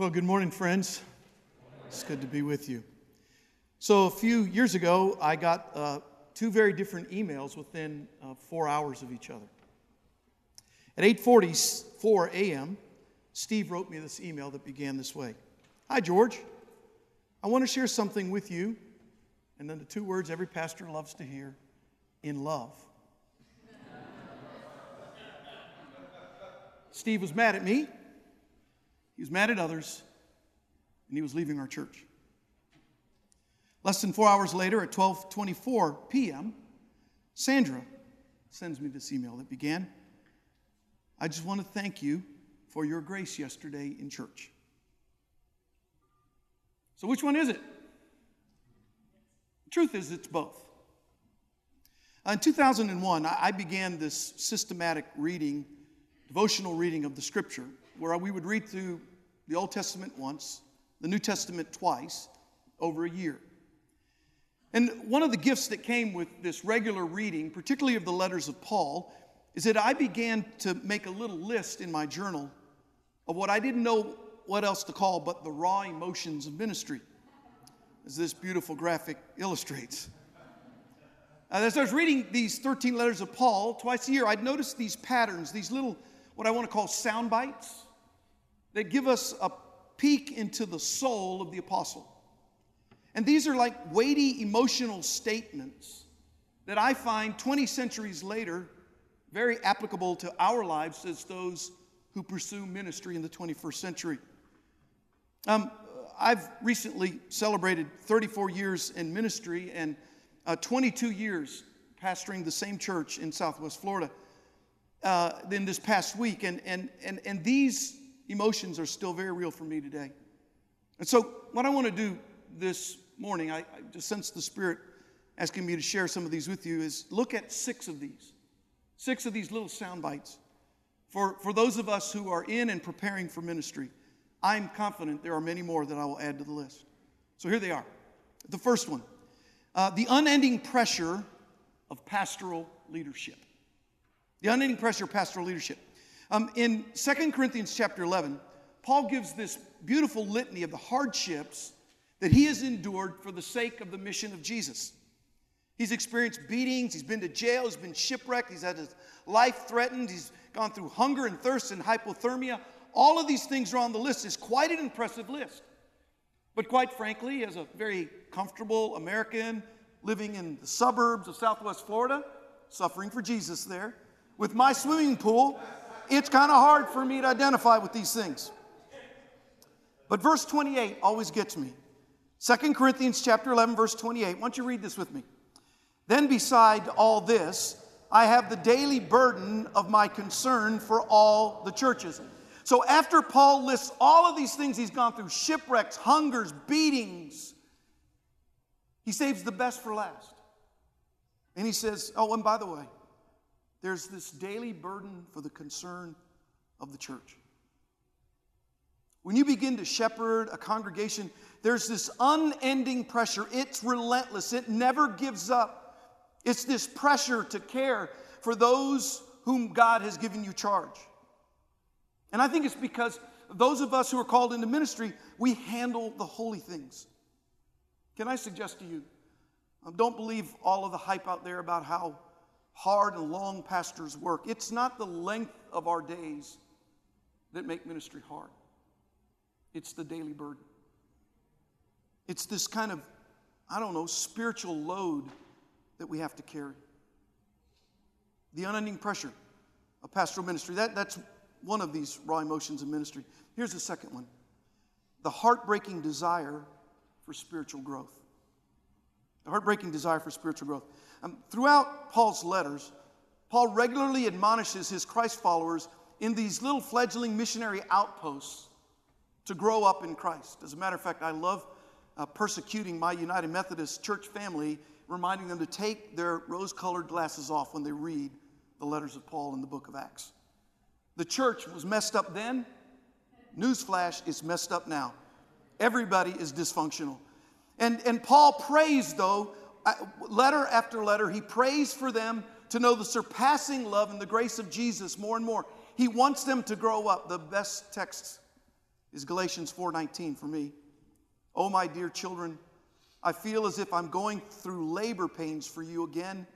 Well, good morning, friends. It's good to be with you. So, a few years ago, I got uh, two very different emails within uh, four hours of each other. At 8:44 a.m., Steve wrote me this email that began this way: "Hi, George. I want to share something with you." And then the two words every pastor loves to hear: "In love." Steve was mad at me. He was mad at others, and he was leaving our church. Less than four hours later, at 12:24 p.m., Sandra sends me this email that began, "I just want to thank you for your grace yesterday in church." So, which one is it? The truth is, it's both. Uh, in 2001, I began this systematic reading, devotional reading of the scripture, where we would read through the Old Testament once, the New Testament twice, over a year. And one of the gifts that came with this regular reading, particularly of the letters of Paul, is that I began to make a little list in my journal of what I didn't know what else to call but the raw emotions of ministry, as this beautiful graphic illustrates. As I was reading these 13 letters of Paul twice a year, I'd noticed these patterns, these little, what I want to call sound bites, that give us a peek into the soul of the apostle. And these are like weighty emotional statements that I find 20 centuries later very applicable to our lives as those who pursue ministry in the 21st century. Um, I've recently celebrated 34 years in ministry and uh, 22 years pastoring the same church in Southwest Florida uh, this past week. And, and, and, and these emotions are still very real for me today. And so, what I want to do this morning, I, I just sense the Spirit asking me to share some of these with you, is look at six of these, six of these little sound bites. For, for those of us who are in and preparing for ministry, I'm confident there are many more that I will add to the list. So here they are. The first one uh, the unending pressure of pastoral leadership. The unending pressure of pastoral leadership. Um, in 2 Corinthians chapter 11, Paul gives this beautiful litany of the hardships that he has endured for the sake of the mission of Jesus. He's experienced beatings, he's been to jail, he's been shipwrecked, he's had his life threatened, he's gone through hunger and thirst and hypothermia. All of these things are on the list. It's quite an impressive list. But quite frankly, as a very comfortable American living in the suburbs of Southwest Florida, suffering for Jesus there, with my swimming pool, it's kind of hard for me to identify with these things. But verse 28 always gets me. 2 Corinthians chapter 11 verse 28. Why don't you read this with me? Then beside all this, I have the daily burden of my concern for all the churches. So after Paul lists all of these things he's gone through shipwrecks, hungers, beatings he saves the best for last. And he says, Oh, and by the way, there's this daily burden for the concern of the church. When you begin to shepherd a congregation, there's this unending pressure. It's relentless, it never gives up. It's this pressure to care for those whom God has given you charge. And I think it's because those of us who are called into ministry, we handle the holy things. Can I suggest to you, um, don't believe all of the hype out there about how hard and long pastors work. It's not the length of our days that make ministry hard, it's the daily burden. It's this kind of, I don't know, spiritual load that we have to carry. The unending pressure of pastoral ministry. That, that's one of these raw emotions of ministry. Here's the second one the heartbreaking desire for spiritual growth. The heartbreaking desire for spiritual growth. Um, throughout Paul's letters, Paul regularly admonishes his Christ followers in these little fledgling missionary outposts to grow up in Christ. As a matter of fact, I love uh, persecuting my United Methodist church family, reminding them to take their rose colored glasses off when they read the letters of Paul in the book of Acts. The church was messed up then. Newsflash, it's messed up now. Everybody is dysfunctional. And, and Paul prays, though, letter after letter, he prays for them to know the surpassing love and the grace of Jesus more and more. He wants them to grow up. The best text is Galatians 4:19 for me. Oh my dear children, I feel as if I'm going through labor pains for you again,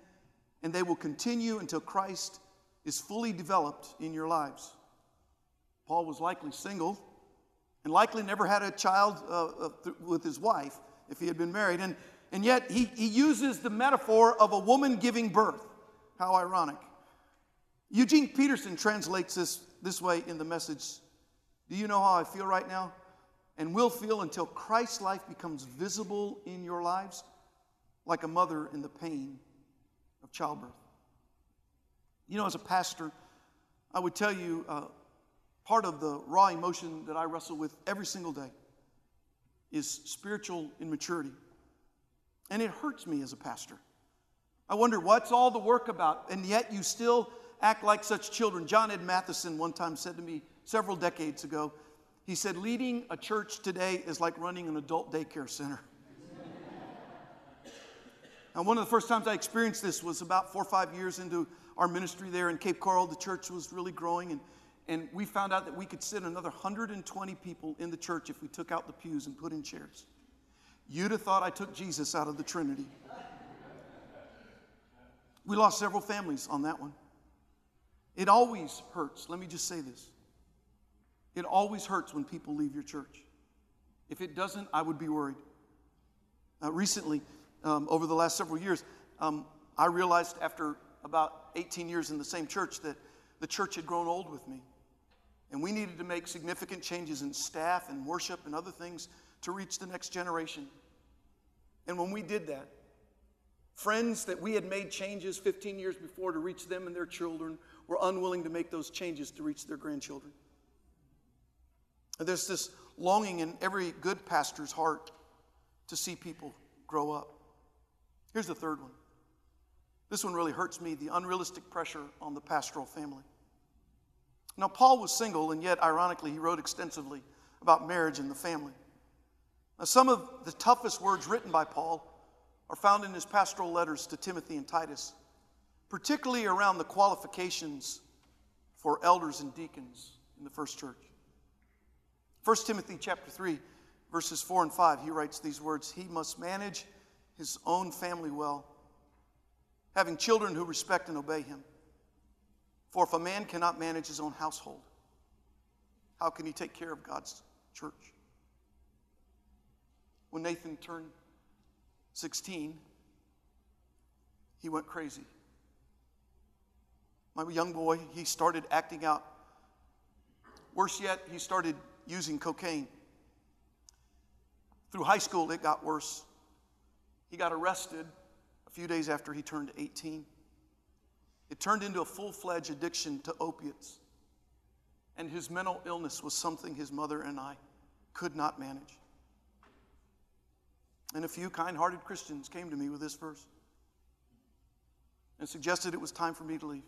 and they will continue until Christ is fully developed in your lives. Paul was likely single and likely never had a child uh, uh, with his wife if he had been married. And, and yet he, he uses the metaphor of a woman giving birth. How ironic. Eugene Peterson translates this this way in the message Do you know how I feel right now? And will feel until Christ's life becomes visible in your lives, like a mother in the pain of childbirth. You know, as a pastor, I would tell you uh, part of the raw emotion that I wrestle with every single day is spiritual immaturity. And it hurts me as a pastor. I wonder what's all the work about, and yet you still act like such children. John Ed Mathison one time said to me several decades ago, he said, Leading a church today is like running an adult daycare center. and one of the first times I experienced this was about four or five years into our ministry there in Cape Coral. The church was really growing, and, and we found out that we could sit another 120 people in the church if we took out the pews and put in chairs. You'd have thought I took Jesus out of the Trinity. We lost several families on that one. It always hurts. Let me just say this. It always hurts when people leave your church. If it doesn't, I would be worried. Uh, recently, um, over the last several years, um, I realized after about 18 years in the same church that the church had grown old with me. And we needed to make significant changes in staff and worship and other things to reach the next generation. And when we did that, friends that we had made changes 15 years before to reach them and their children were unwilling to make those changes to reach their grandchildren. And there's this longing in every good pastor's heart to see people grow up. Here's the third one. This one really hurts me the unrealistic pressure on the pastoral family. Now, Paul was single, and yet, ironically, he wrote extensively about marriage and the family. Now, some of the toughest words written by Paul are found in his pastoral letters to Timothy and Titus, particularly around the qualifications for elders and deacons in the first church. 1 Timothy chapter 3, verses 4 and 5, he writes these words He must manage his own family well, having children who respect and obey him. For if a man cannot manage his own household, how can he take care of God's church? When Nathan turned 16, he went crazy. My young boy, he started acting out. Worse yet, he started using cocaine. Through high school, it got worse. He got arrested a few days after he turned 18. It turned into a full fledged addiction to opiates. And his mental illness was something his mother and I could not manage. And a few kind hearted Christians came to me with this verse and suggested it was time for me to leave.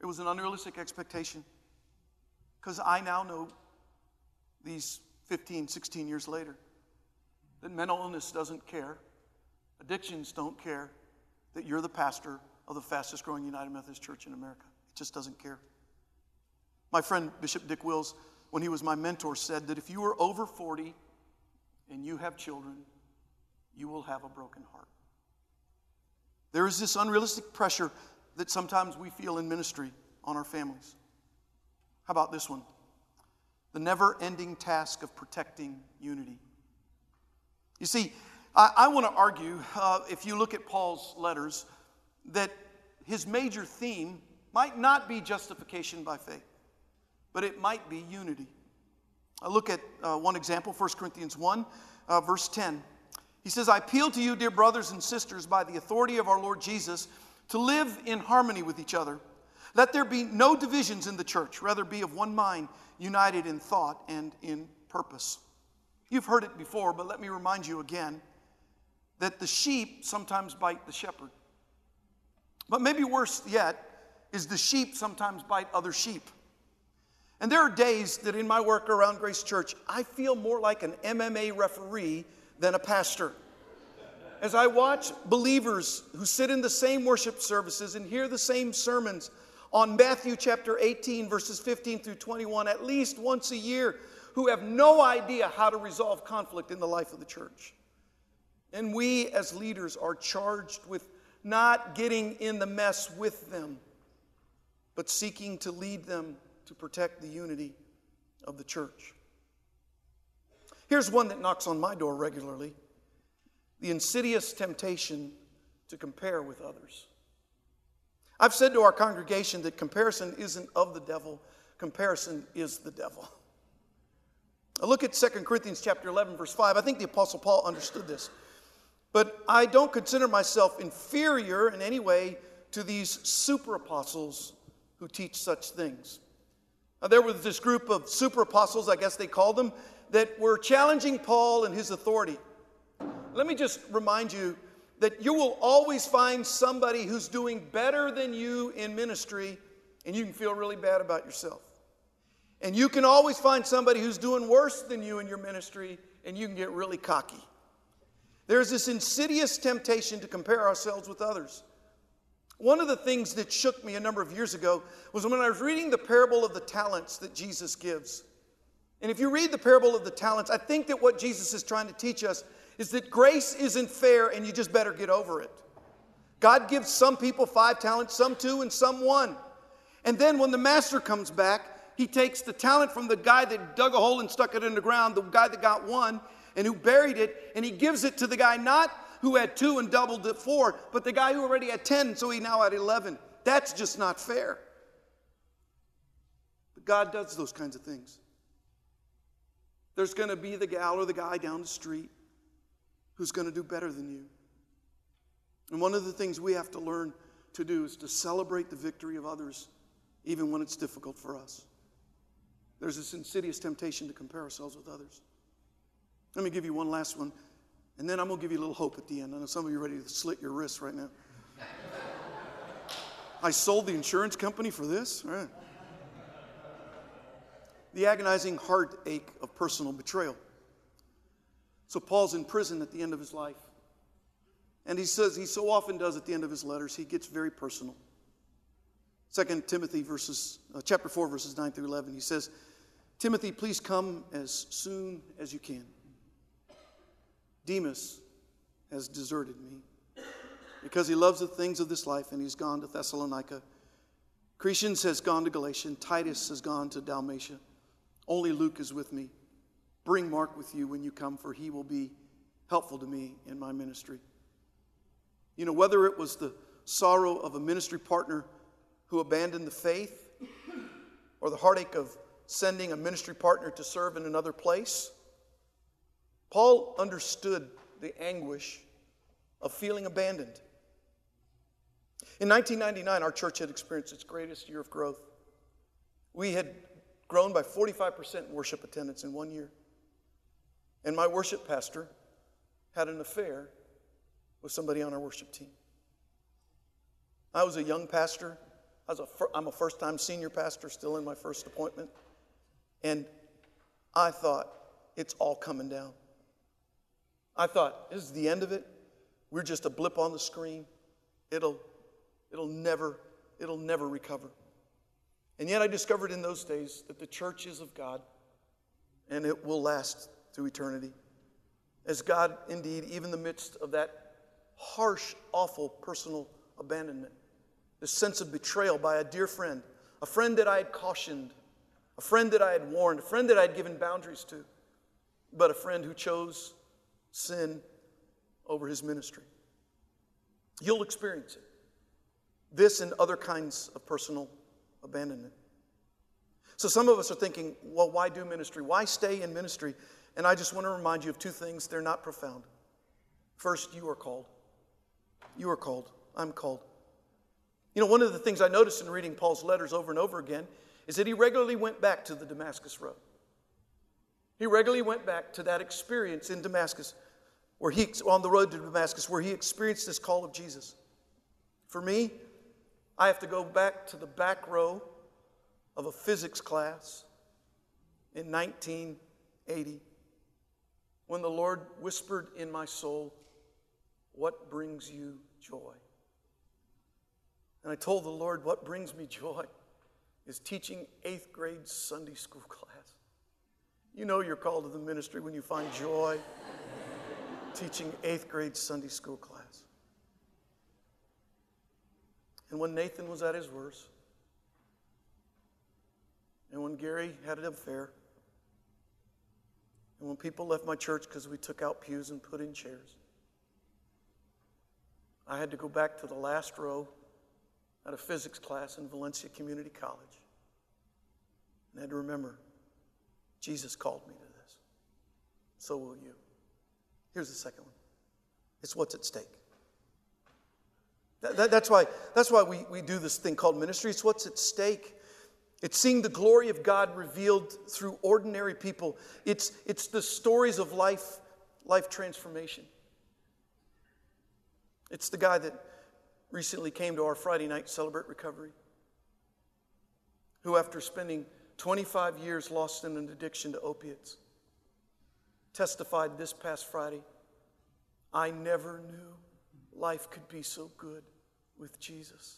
It was an unrealistic expectation because I now know these 15, 16 years later that mental illness doesn't care, addictions don't care, that you're the pastor of the fastest growing United Methodist Church in America. It just doesn't care. My friend Bishop Dick Wills, when he was my mentor, said that if you were over 40 and you have children, you will have a broken heart. There is this unrealistic pressure that sometimes we feel in ministry on our families. How about this one? The never ending task of protecting unity. You see, I, I want to argue, uh, if you look at Paul's letters, that his major theme might not be justification by faith, but it might be unity. I look at uh, one example, 1 Corinthians 1, uh, verse 10. He says, I appeal to you, dear brothers and sisters, by the authority of our Lord Jesus, to live in harmony with each other. Let there be no divisions in the church, rather, be of one mind, united in thought and in purpose. You've heard it before, but let me remind you again that the sheep sometimes bite the shepherd. But maybe worse yet is the sheep sometimes bite other sheep. And there are days that in my work around Grace Church, I feel more like an MMA referee than a pastor. As I watch believers who sit in the same worship services and hear the same sermons on Matthew chapter 18, verses 15 through 21, at least once a year, who have no idea how to resolve conflict in the life of the church. And we as leaders are charged with not getting in the mess with them, but seeking to lead them to protect the unity of the church. Here's one that knocks on my door regularly the insidious temptation to compare with others. I've said to our congregation that comparison isn't of the devil, comparison is the devil. I look at 2 Corinthians chapter 11 verse 5. I think the apostle Paul understood this. But I don't consider myself inferior in any way to these super apostles who teach such things. There was this group of super apostles, I guess they called them, that were challenging Paul and his authority. Let me just remind you that you will always find somebody who's doing better than you in ministry, and you can feel really bad about yourself. And you can always find somebody who's doing worse than you in your ministry, and you can get really cocky. There's this insidious temptation to compare ourselves with others. One of the things that shook me a number of years ago was when I was reading the parable of the talents that Jesus gives. And if you read the parable of the talents, I think that what Jesus is trying to teach us is that grace isn't fair and you just better get over it. God gives some people five talents, some two, and some one. And then when the master comes back, he takes the talent from the guy that dug a hole and stuck it in the ground, the guy that got one, and who buried it, and he gives it to the guy not who had two and doubled it four, but the guy who already had 10, so he now had 11. That's just not fair. But God does those kinds of things. There's going to be the gal or the guy down the street who's going to do better than you. And one of the things we have to learn to do is to celebrate the victory of others, even when it's difficult for us. There's this insidious temptation to compare ourselves with others. Let me give you one last one, and then I'm going to give you a little hope at the end. I know some of you are ready to slit your wrists right now. I sold the insurance company for this? All right. The agonizing heartache of personal betrayal. So Paul's in prison at the end of his life. And he says, he so often does at the end of his letters, he gets very personal. Second Timothy verses, uh, chapter 4, verses 9 through 11, he says, Timothy, please come as soon as you can. Demas has deserted me because he loves the things of this life and he's gone to Thessalonica. Crescens has gone to Galatia. Titus has gone to Dalmatia. Only Luke is with me. Bring Mark with you when you come, for he will be helpful to me in my ministry. You know, whether it was the sorrow of a ministry partner who abandoned the faith or the heartache of sending a ministry partner to serve in another place, Paul understood the anguish of feeling abandoned. In 1999, our church had experienced its greatest year of growth. We had grown by 45% in worship attendance in one year. And my worship pastor had an affair with somebody on our worship team. I was a young pastor. I was a, I'm a first time senior pastor, still in my first appointment. And I thought, it's all coming down. I thought, this is the end of it. We're just a blip on the screen. It'll, it'll never, it'll never recover. And yet I discovered in those days that the church is of God and it will last through eternity. As God, indeed, even the midst of that harsh, awful personal abandonment, the sense of betrayal by a dear friend, a friend that I had cautioned, a friend that I had warned, a friend that I had given boundaries to, but a friend who chose sin over his ministry. You'll experience it. This and other kinds of personal abandonment. So some of us are thinking, well, why do ministry? Why stay in ministry? And I just want to remind you of two things. They're not profound. First, you are called. You are called. I'm called. You know, one of the things I noticed in reading Paul's letters over and over again is that he regularly went back to the Damascus Road. He regularly went back to that experience in Damascus, where he, on the road to Damascus, where he experienced this call of Jesus. For me, I have to go back to the back row of a physics class in 1980 when the Lord whispered in my soul, What brings you joy? And I told the Lord, what brings me joy is teaching eighth grade Sunday school class. You know you're called to the ministry when you find joy teaching eighth grade Sunday school class. And when Nathan was at his worst, and when Gary had an affair, and when people left my church because we took out pews and put in chairs, I had to go back to the last row at a physics class in Valencia Community College. And I had to remember Jesus called me to this. So will you. Here's the second one it's what's at stake. That, that, that's why, that's why we, we do this thing called ministry. It's what's at stake. It's seeing the glory of God revealed through ordinary people. It's, it's the stories of life, life transformation. It's the guy that recently came to our Friday night Celebrate Recovery, who, after spending 25 years lost in an addiction to opiates, testified this past Friday I never knew life could be so good with Jesus.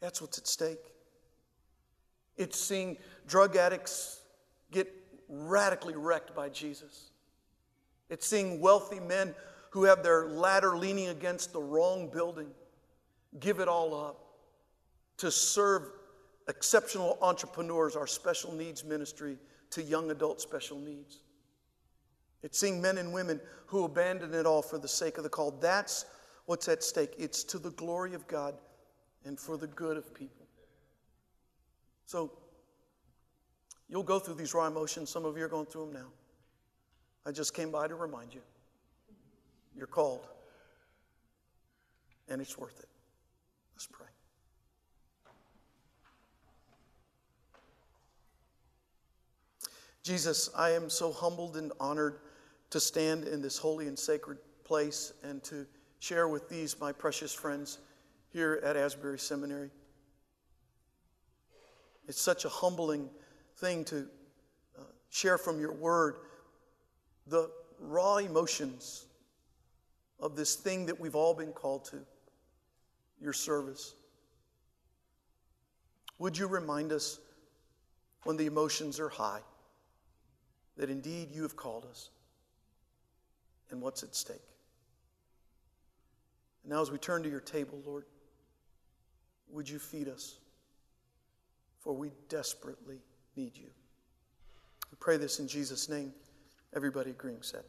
That's what's at stake. It's seeing drug addicts get radically wrecked by Jesus. It's seeing wealthy men who have their ladder leaning against the wrong building give it all up to serve exceptional entrepreneurs, our special needs ministry to young adult special needs. It's seeing men and women who abandon it all for the sake of the call. That's what's at stake. It's to the glory of God and for the good of people. So, you'll go through these raw emotions. Some of you are going through them now. I just came by to remind you you're called, and it's worth it. Let's pray. Jesus, I am so humbled and honored to stand in this holy and sacred place and to share with these, my precious friends, here at Asbury Seminary. It's such a humbling thing to uh, share from your word the raw emotions of this thing that we've all been called to your service. Would you remind us when the emotions are high that indeed you have called us? and what's at stake. And now, as we turn to your table, Lord, would you feed us? For we desperately need you. We pray this in Jesus' name. Everybody agreeing said.